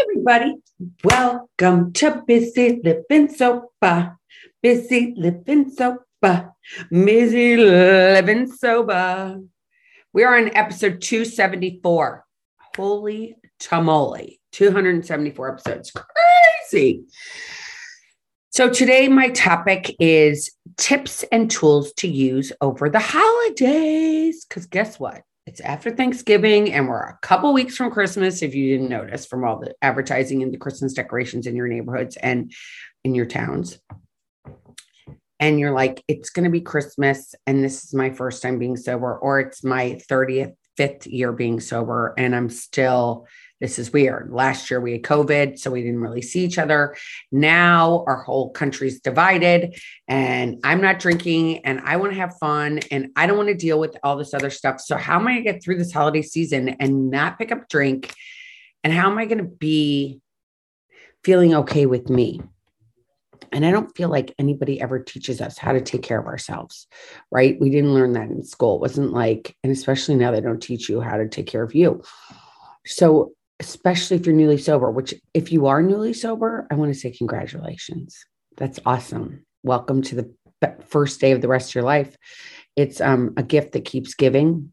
everybody. Welcome to Busy Living Sober. Busy Living Sober. Busy Living Sober. We are on episode 274. Holy tamale. 274 episodes. Crazy. So today, my topic is tips and tools to use over the holidays. Because guess what? It's after Thanksgiving and we're a couple weeks from Christmas, if you didn't notice from all the advertising and the Christmas decorations in your neighborhoods and in your towns. And you're like, it's going to be Christmas and this is my first time being sober, or it's my 30th, fifth year being sober, and I'm still this is weird. Last year we had COVID, so we didn't really see each other. Now our whole country's divided, and I'm not drinking, and I want to have fun, and I don't want to deal with all this other stuff. So, how am I going to get through this holiday season and not pick up drink? And how am I going to be feeling okay with me? And I don't feel like anybody ever teaches us how to take care of ourselves, right? We didn't learn that in school. It wasn't like, and especially now they don't teach you how to take care of you. So especially if you're newly sober, which if you are newly sober, I want to say congratulations. That's awesome. Welcome to the first day of the rest of your life. It's um, a gift that keeps giving.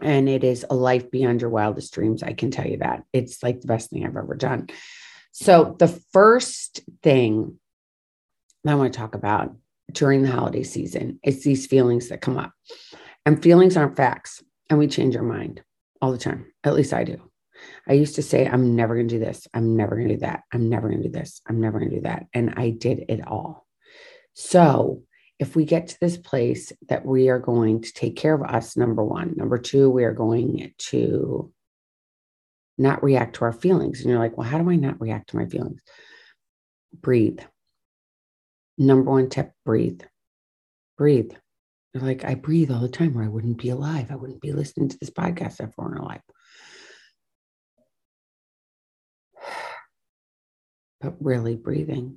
And it is a life beyond your wildest dreams. I can tell you that. It's like the best thing I've ever done. So, the first thing I want to talk about during the holiday season is these feelings that come up. And feelings aren't facts, and we change our mind all the time. At least I do. I used to say, I'm never going to do this. I'm never going to do that. I'm never going to do this. I'm never going to do that. And I did it all. So, if we get to this place that we are going to take care of us, number one. Number two, we are going to not react to our feelings. And you're like, well, how do I not react to my feelings? Breathe. Number one tip breathe. Breathe. You're like, I breathe all the time, or I wouldn't be alive. I wouldn't be listening to this podcast if I weren't alive. But really breathing,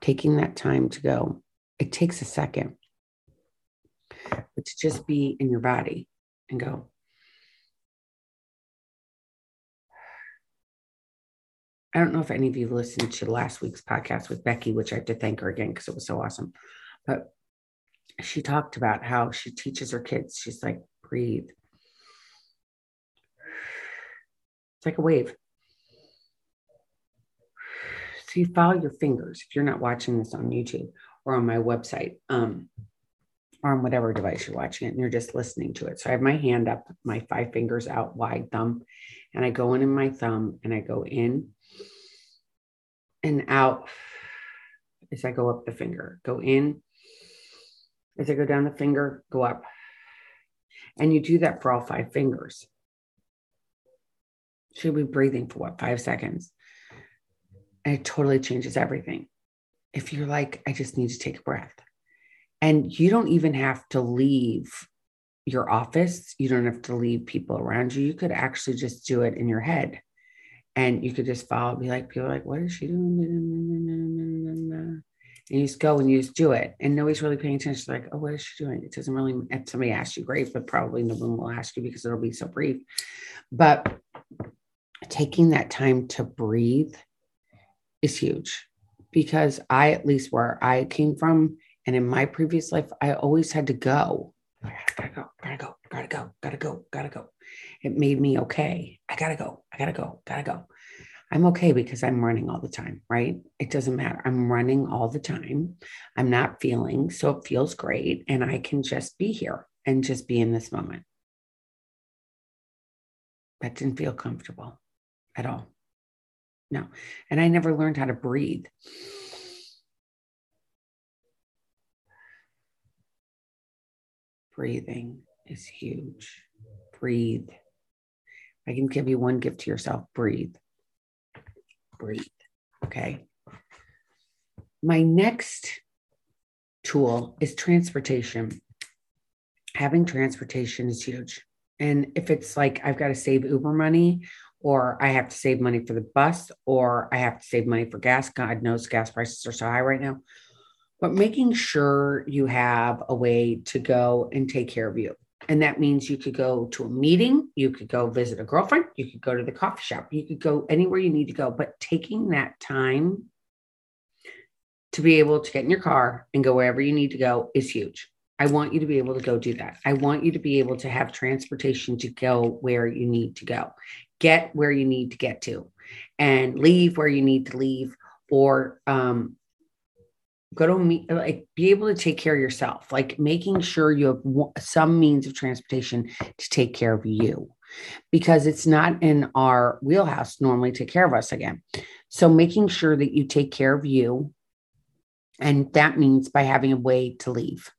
taking that time to go. It takes a second, but to just be in your body and go. I don't know if any of you listened to last week's podcast with Becky, which I have to thank her again because it was so awesome. But she talked about how she teaches her kids. She's like, breathe. It's like a wave. So you follow your fingers if you're not watching this on YouTube or on my website um, or on whatever device you're watching it and you're just listening to it. So I have my hand up, my five fingers out wide thumb, and I go in in my thumb and I go in and out as I go up the finger. Go in as I go down the finger, go up. And you do that for all five fingers. Should be breathing for what, five seconds? And it totally changes everything. If you're like, I just need to take a breath. And you don't even have to leave your office. You don't have to leave people around you. You could actually just do it in your head. And you could just follow, be like, people like, what is she doing? And you just go and you just do it. And nobody's really paying attention. Like, oh, what is she doing? It doesn't really, if somebody asks you, great, but probably no one will ask you because it'll be so brief. But taking that time to breathe is huge because I, at least where I came from, and in my previous life, I always had to go. Gotta go, gotta go, gotta go, gotta go, gotta go. It made me okay. I gotta go, I gotta go, gotta go. I'm okay because I'm running all the time, right? It doesn't matter. I'm running all the time. I'm not feeling, so it feels great. And I can just be here and just be in this moment. That didn't feel comfortable at all. No. And I never learned how to breathe. Breathing is huge. Breathe. I can give you one gift to yourself breathe. Breathe. Okay. My next tool is transportation. Having transportation is huge. And if it's like I've got to save Uber money or I have to save money for the bus, or I have to save money for gas. God knows gas prices are so high right now. But making sure you have a way to go and take care of you. And that means you could go to a meeting, you could go visit a girlfriend, you could go to the coffee shop, you could go anywhere you need to go. But taking that time to be able to get in your car and go wherever you need to go is huge. I want you to be able to go do that. I want you to be able to have transportation to go where you need to go, get where you need to get to, and leave where you need to leave, or um, go to meet, like be able to take care of yourself, like making sure you have some means of transportation to take care of you because it's not in our wheelhouse normally take care of us again. So making sure that you take care of you. And that means by having a way to leave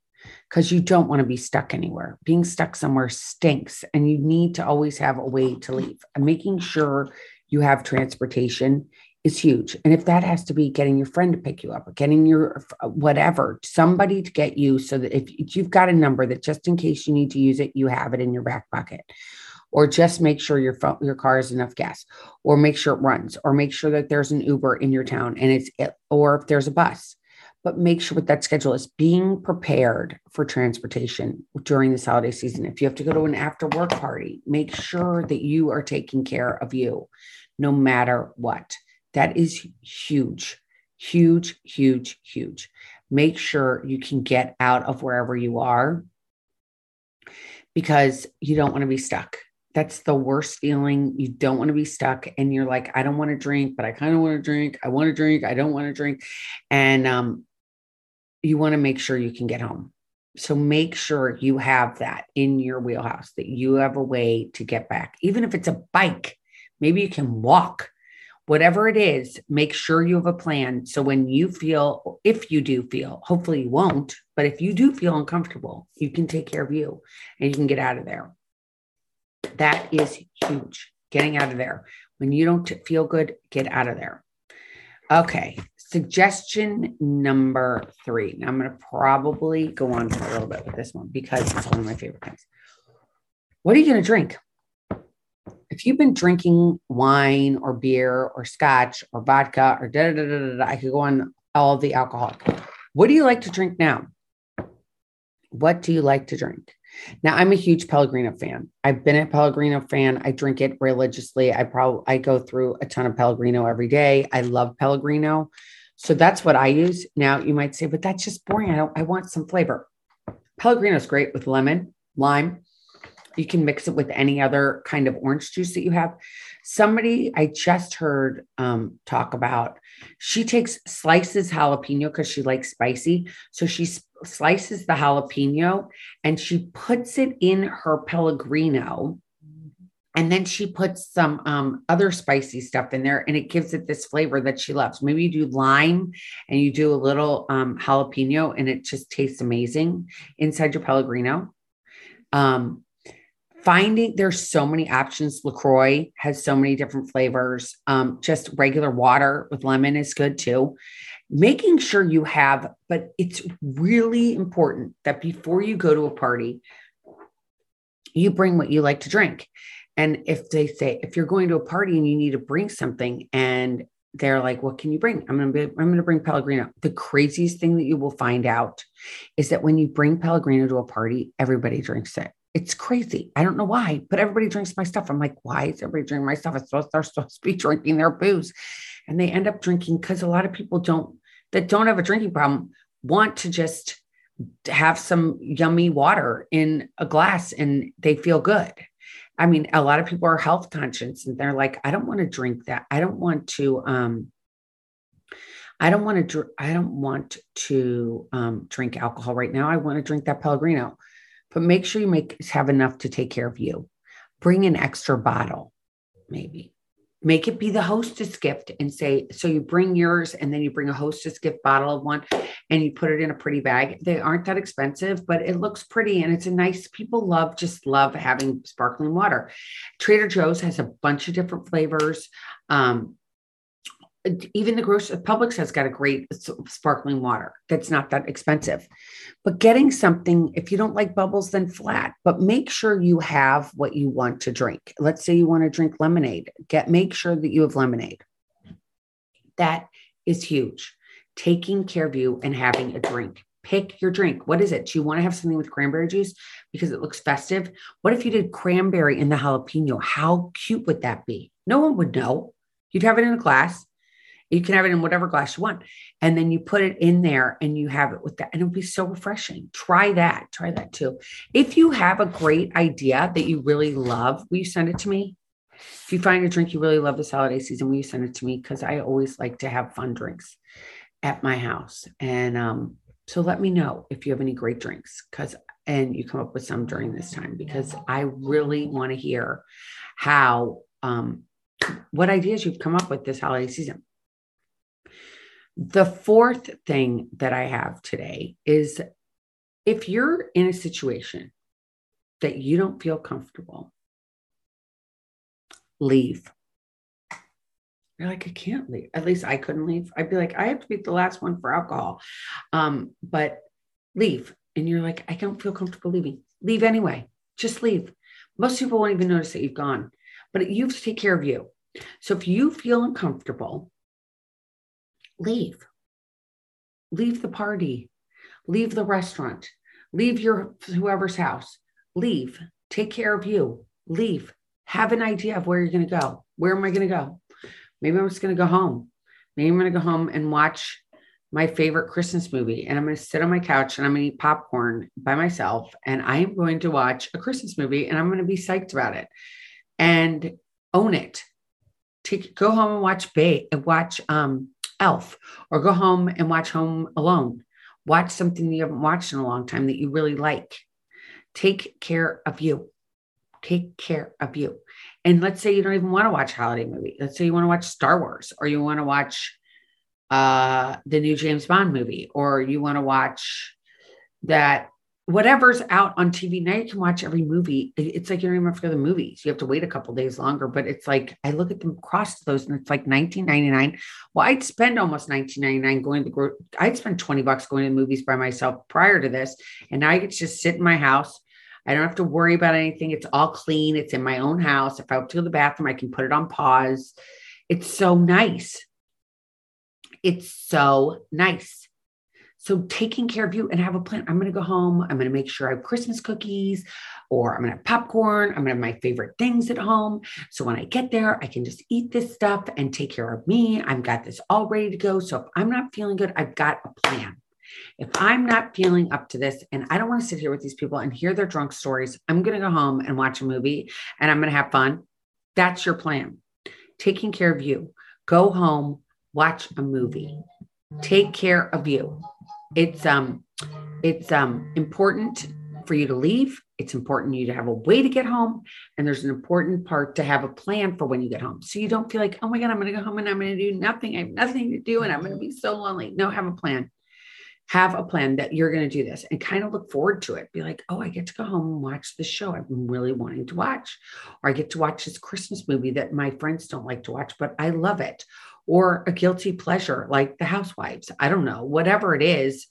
because you don't want to be stuck anywhere. Being stuck somewhere stinks, and you need to always have a way to leave. And making sure you have transportation is huge. And if that has to be getting your friend to pick you up or getting your whatever, somebody to get you so that if, if you've got a number that just in case you need to use it, you have it in your back pocket. Or just make sure your phone, your car has enough gas, or make sure it runs, or make sure that there's an Uber in your town and it's, or if there's a bus, but make sure what that schedule is being prepared for transportation during this holiday season. If you have to go to an after work party, make sure that you are taking care of you no matter what. That is huge, huge, huge, huge. Make sure you can get out of wherever you are because you don't want to be stuck. That's the worst feeling. You don't want to be stuck and you're like, I don't want to drink, but I kind of want to drink. I want to drink. I don't want to drink. And um, you want to make sure you can get home. So make sure you have that in your wheelhouse, that you have a way to get back, even if it's a bike. Maybe you can walk whatever it is, make sure you have a plan. So when you feel, if you do feel, hopefully you won't, but if you do feel uncomfortable, you can take care of you and you can get out of there. That is huge. Getting out of there. When you don't feel good, get out of there. Okay. Suggestion number three. Now I'm going to probably go on for a little bit with this one because it's one of my favorite things. What are you going to drink? if you've been drinking wine or beer or scotch or vodka or da da da da da, I could go on all the alcohol. What do you like to drink now? What do you like to drink? Now I'm a huge Pellegrino fan. I've been a Pellegrino fan. I drink it religiously. I probably I go through a ton of Pellegrino every day. I love Pellegrino. So that's what I use. Now you might say, but that's just boring. I don't I want some flavor. Pellegrino is great with lemon, lime, you can mix it with any other kind of orange juice that you have. Somebody I just heard um, talk about, she takes slices jalapeno because she likes spicy. So she slices the jalapeno and she puts it in her Pellegrino. And then she puts some um, other spicy stuff in there and it gives it this flavor that she loves. Maybe you do lime and you do a little um, jalapeno and it just tastes amazing inside your Pellegrino. Um, finding there's so many options. LaCroix has so many different flavors. Um, just regular water with lemon is good too. Making sure you have, but it's really important that before you go to a party, you bring what you like to drink. And if they say, if you're going to a party and you need to bring something and they're like, what can you bring? I'm going to be, I'm going to bring Pellegrino. The craziest thing that you will find out is that when you bring Pellegrino to a party, everybody drinks it. It's crazy. I don't know why, but everybody drinks my stuff. I'm like, why is everybody drinking my stuff? It's supposed they're supposed to be drinking their booze, and they end up drinking because a lot of people don't that don't have a drinking problem want to just have some yummy water in a glass and they feel good. I mean, a lot of people are health conscious and they're like, I don't want to drink that. I don't want to um I don't want to dr- I don't want to um drink alcohol right now. I want to drink that Pellegrino but make sure you make have enough to take care of you. Bring an extra bottle, maybe. Make it be the hostess gift and say, so you bring yours and then you bring a hostess gift bottle of one and you put it in a pretty bag. They aren't that expensive, but it looks pretty and it's a nice, people love, just love having sparkling water. Trader Joe's has a bunch of different flavors. Um, even the grocery Publix has got a great sparkling water that's not that expensive. But getting something, if you don't like bubbles, then flat. But make sure you have what you want to drink. Let's say you want to drink lemonade. Get make sure that you have lemonade. That is huge. Taking care of you and having a drink Pick your drink. What is it? Do you want to have something with cranberry juice because it looks festive? What if you did cranberry in the jalapeno? How cute would that be? No one would know. You'd have it in a glass. You can have it in whatever glass you want. And then you put it in there and you have it with that. And it'll be so refreshing. Try that. Try that too. If you have a great idea that you really love, will you send it to me? If you find a drink you really love this holiday season, will you send it to me? Because I always like to have fun drinks at my house. And um, so let me know if you have any great drinks because and you come up with some during this time because I really want to hear how um, what ideas you've come up with this holiday season. The fourth thing that I have today is if you're in a situation that you don't feel comfortable, leave. You're like, I can't leave. At least I couldn't leave. I'd be like, I have to be the last one for alcohol. Um, but leave. And you're like, I don't feel comfortable leaving. Leave anyway. Just leave. Most people won't even notice that you've gone, but you have to take care of you. So if you feel uncomfortable, leave. Leave the party. Leave the restaurant. Leave your whoever's house. Leave. Take care of you. Leave. Have an idea of where you're going to go. Where am I going to go? Maybe I'm just going to go home. Maybe I'm going to go home and watch my favorite Christmas movie. And I'm going to sit on my couch and I'm going to eat popcorn by myself. And I am going to watch a Christmas movie and I'm going to be psyched about it and own it. Take, go home and watch Bay, and watch um, Elf, or go home and watch Home Alone. Watch something you haven't watched in a long time that you really like. Take care of you. Take care of you. And let's say you don't even want to watch holiday movie. Let's say you want to watch Star Wars, or you want to watch uh, the new James Bond movie, or you want to watch that whatever's out on TV now, you can watch every movie. It's like you don't even to the movies. You have to wait a couple days longer. But it's like I look at them across those, and it's like 19.99. Well, I'd spend almost 19.99 going to the I'd spend 20 bucks going to the movies by myself prior to this, and now I get to just sit in my house. I don't have to worry about anything. It's all clean. It's in my own house. If I have to go to the bathroom, I can put it on pause. It's so nice. It's so nice. So taking care of you and have a plan. I'm going to go home. I'm going to make sure I have Christmas cookies or I'm going to have popcorn. I'm going to have my favorite things at home. So when I get there, I can just eat this stuff and take care of me. I've got this all ready to go. So if I'm not feeling good, I've got a plan. If I'm not feeling up to this and I don't want to sit here with these people and hear their drunk stories, I'm going to go home and watch a movie and I'm going to have fun. That's your plan. Taking care of you. Go home, watch a movie. Take care of you it's um it's um important for you to leave. It's important you to have a way to get home. And there's an important part to have a plan for when you get home. So you don't feel like oh my god i'm going to go home and i'm going to do nothing. I have nothing to do and i'm going to be so lonely. No have a plan have a plan that you're going to do this and kind of look forward to it be like oh i get to go home and watch this show i've been really wanting to watch or i get to watch this christmas movie that my friends don't like to watch but i love it or a guilty pleasure like the housewives i don't know whatever it is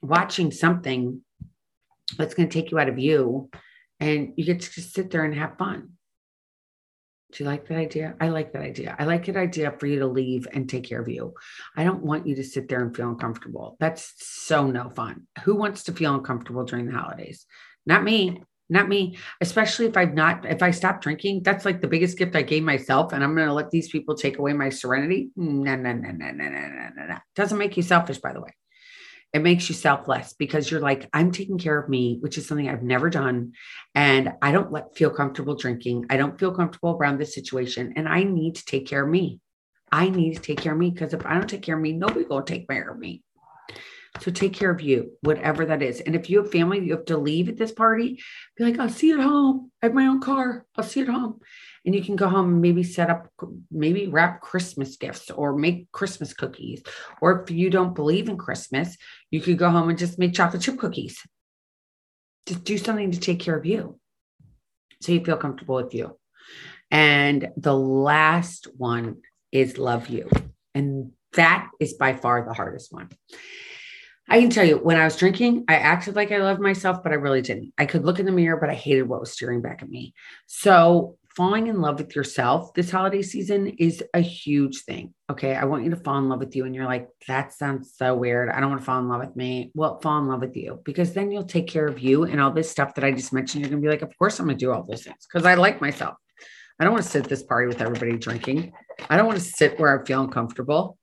watching something that's going to take you out of you and you get to just sit there and have fun. Do you like that idea? I like that idea. I like that idea for you to leave and take care of you. I don't want you to sit there and feel uncomfortable. That's so no fun. Who wants to feel uncomfortable during the holidays? Not me. Not me. Especially if I've not, if I stop drinking, that's like the biggest gift I gave myself. And I'm going to let these people take away my serenity. No, no, no, no, no, no, no, no. Doesn't make you selfish, by the way it makes you selfless because you're like i'm taking care of me which is something i've never done. And i don't let, feel comfortable drinking. I don't feel comfortable around this situation. And i need to take care of me. I need to take care of me because if i don't take care of me nobody will take care of me. So take care of you whatever that is. And if you have family you have to leave at this party be like i'll see you at home. I have my own car. I'll see you at home and you can go home and maybe set up maybe wrap christmas gifts or make christmas cookies. Or if you don't believe in christmas you could go home and just make chocolate chip cookies. Just do something to take care of you so you feel comfortable with you. And the last one is love you. And that is by far the hardest one. I can tell you when I was drinking, I acted like I loved myself, but I really didn't. I could look in the mirror, but I hated what was staring back at me. So falling in love with yourself this holiday season is a huge thing. Okay. I want you to fall in love with you. And you're like, that sounds so weird. I don't want to fall in love with me. Well, fall in love with you because then you'll take care of you and all this stuff that I just mentioned. You're going to be like, of course I'm going to do all those things because I like myself. I don't want to sit at this party with everybody drinking. I don't want to sit where I feel uncomfortable.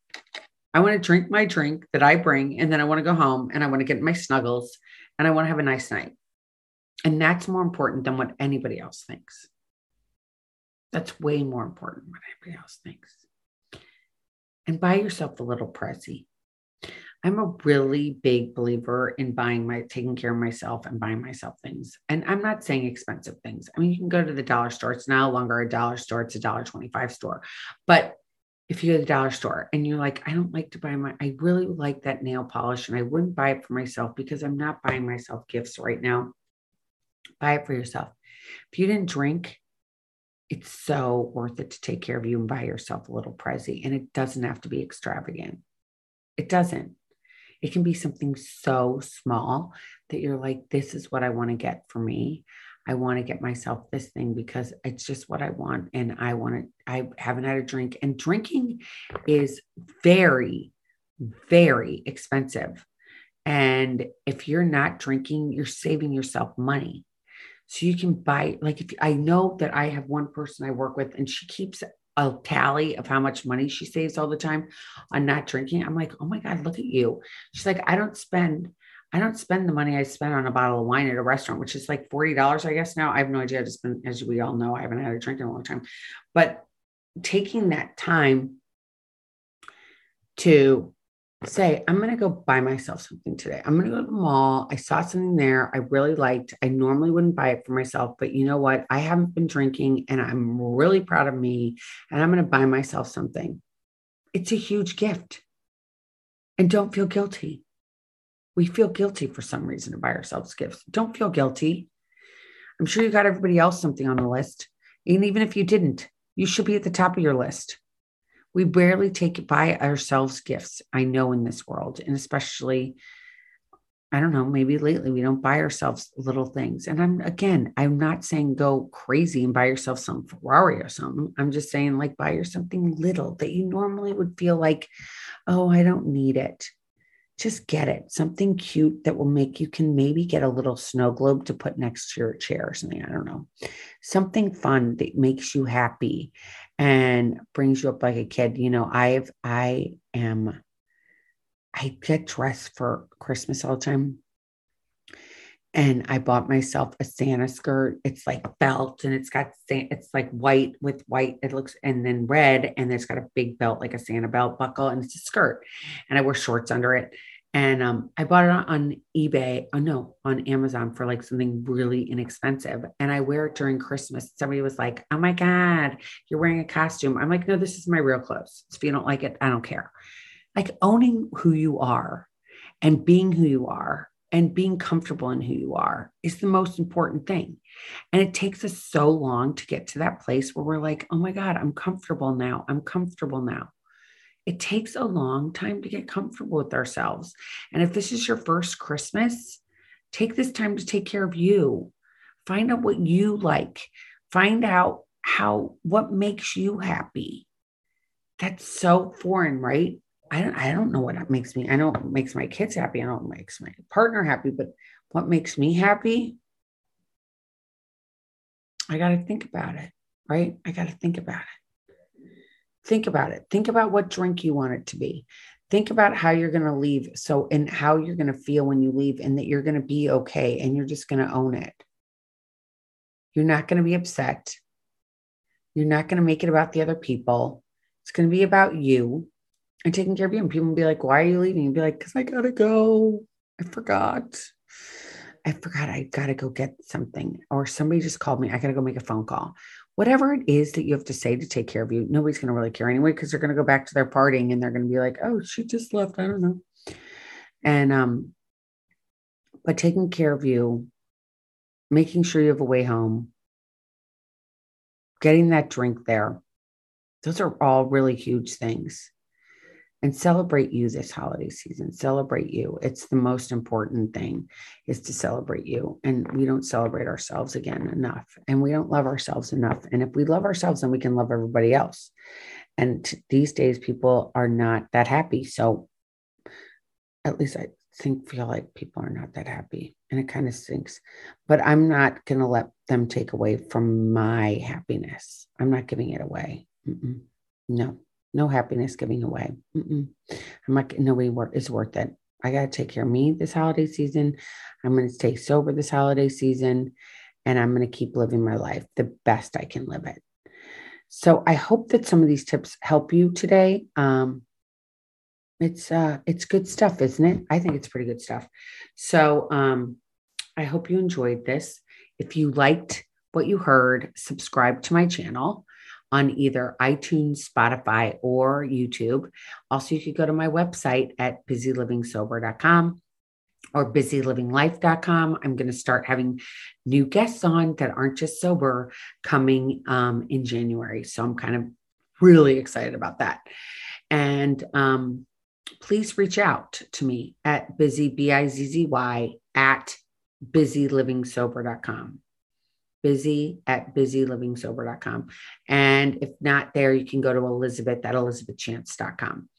I want to drink my drink that I bring and then I want to go home and I want to get my snuggles and I want to have a nice night. And that's more important than what anybody else thinks. That's way more important than anybody else thinks. And buy yourself a little prezi. I'm a really big believer in buying my taking care of myself and buying myself things. And I'm not saying expensive things. I mean, you can go to the dollar store. It's no longer a dollar store, it's a dollar 25 store. But if you go to the dollar store and you're like, I don't like to buy my, I really like that nail polish and I wouldn't buy it for myself because I'm not buying myself gifts right now. Buy it for yourself. If you didn't drink, it's so worth it to take care of you and buy yourself a little prezi. And it doesn't have to be extravagant. It doesn't. It can be something so small that you're like, this is what I want to get for me. I want to get myself this thing because it's just what I want. And I want to, I haven't had a drink. And drinking is very, very expensive. And if you're not drinking, you're saving yourself money. So you can buy, like, if I know that I have one person I work with and she keeps a tally of how much money she saves all the time on not drinking. I'm like, oh my God, look at you. She's like, I don't spend, I don't spend the money I spend on a bottle of wine at a restaurant, which is like $40, I guess now. I have no idea. It's been, as we all know, I haven't had a drink in a long time. But taking that time to say, I'm going to go buy myself something today. I'm going to go to the mall. I saw something there I really liked. I normally wouldn't buy it for myself, but you know what? I haven't been drinking and I'm really proud of me and I'm going to buy myself something. It's a huge gift. And don't feel guilty. We feel guilty for some reason to buy ourselves gifts. Don't feel guilty. I'm sure you got everybody else something on the list. And even if you didn't, you should be at the top of your list we barely take it by ourselves gifts i know in this world and especially i don't know maybe lately we don't buy ourselves little things. And i'm again i'm not saying go crazy and buy yourself some ferrari or something. I'm just saying like buy yourself something little that you normally would feel like oh i don't need it. Just get it. Something cute that will make you can maybe get a little snow globe to put next to your chair or something i don't know. Something fun that makes you happy and brings you up like a kid. You know, I've, I am, I get dressed for Christmas all the time. And I bought myself a Santa skirt. It's like belt and it's got, it's like white with white. It looks, and then red. And it's got a big belt, like a Santa belt buckle. And it's a skirt. And I wear shorts under it and um, I bought it on, eBay. Oh no, on Amazon for like something really inexpensive. And I wear it during Christmas. Somebody was like, "Oh my god, you're wearing a costume." I'm like, "No, this is my real clothes. If you don't like it, I don't care." Like owning who you are, and being who you are, and being comfortable in who you are is the most important thing. And it takes us so long to get to that place where we're like, "Oh my god, I'm comfortable now. I'm comfortable now." It takes a long time to get comfortable with ourselves. And if this is your first Christmas, take this time to take care of you. Find out what you like. Find out how what makes you happy. That's so foreign, right? I don't I don't know what makes me. I know what makes my kids happy. I know what makes my partner happy, but what makes me happy? I got to think about it, right? I got to think about it. Think about it. Think about what drink you want it to be. Think about how you're going to leave. So, and how you're going to feel when you leave, and that you're going to be okay and you're just going to own it. You're not going to be upset. You're not going to make it about the other people. It's going to be about you and taking care of you. And people will be like, Why are you leaving? You'll be like, Because I got to go. I forgot. I forgot I got to go get something. Or somebody just called me. I got to go make a phone call whatever it is that you have to say to take care of you, nobody's going to really care anyway because they're going to go back to their partying and they're going to be like, oh, she just left. I don't know. And, um, but taking care of you, making sure you have a way home, getting that drink there, those are all really huge things. And celebrate you this holiday season. Celebrate you. It's the most important thing is to celebrate you. And we don't celebrate ourselves again enough. And we don't love ourselves enough. And if we love ourselves, then we can love everybody else. And these days, people are not that happy. So at least I think, feel like people are not that happy. And it kind of stinks. But I'm not going to let them take away from my happiness. I'm not giving it away. Mm-mm. No no happiness giving away. Mm-mm. I'm like, nobody is worth it. I got to take care of me this holiday season. I'm going to stay sober this holiday season, and I'm going to keep living my life the best I can live it. So I hope that some of these tips help you today. Um, it's uh, it's good stuff, isn't it? I think it's pretty good stuff. So um, I hope you enjoyed this. If you liked what you heard, subscribe to my channel on either iTunes, Spotify, or YouTube. Also, you could go to my website at busylivingsober.com or busylivinglife.com. I'm going to start having new guests on that aren't just sober coming um, in January. So I'm kind of really excited about that. And um, please reach out to me at busy, B I Z Z Y, at busylivingsober.com busy at busylivingsober.com. And if not there, you can go to Elizabeth at elizabethchance.com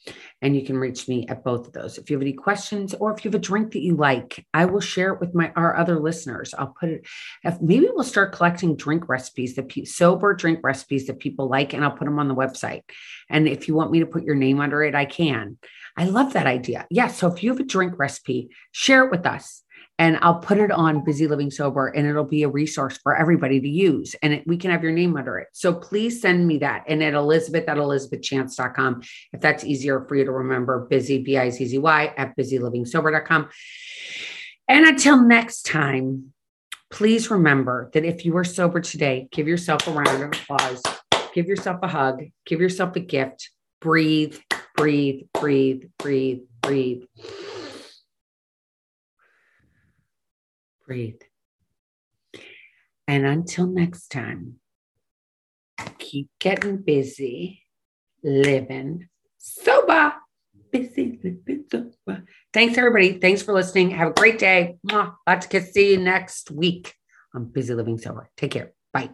and you can reach me at both of those. If you have any questions or if you have a drink that you like, I will share it with my our other listeners. I'll put it if maybe we'll start collecting drink recipes that pe- sober drink recipes that people like and I'll put them on the website. And if you want me to put your name under it, I can. I love that idea. Yeah, so if you have a drink recipe, share it with us and I'll put it on Busy Living Sober and it'll be a resource for everybody to use. And it, we can have your name under it. So please send me that. And at Elizabeth at ElizabethChance.com, if that's easier for you to remember, busy, B I Z Z Y, at busylivingsober.com. And until next time, please remember that if you are sober today, give yourself a round of applause, give yourself a hug, give yourself a gift, breathe, breathe, breathe, breathe, breathe. Breathe. And until next time, keep getting busy, living sober. Busy, living sober. Thanks, everybody. Thanks for listening. Have a great day. Lots of kiss. See you next week on Busy Living Sober. Take care. Bye.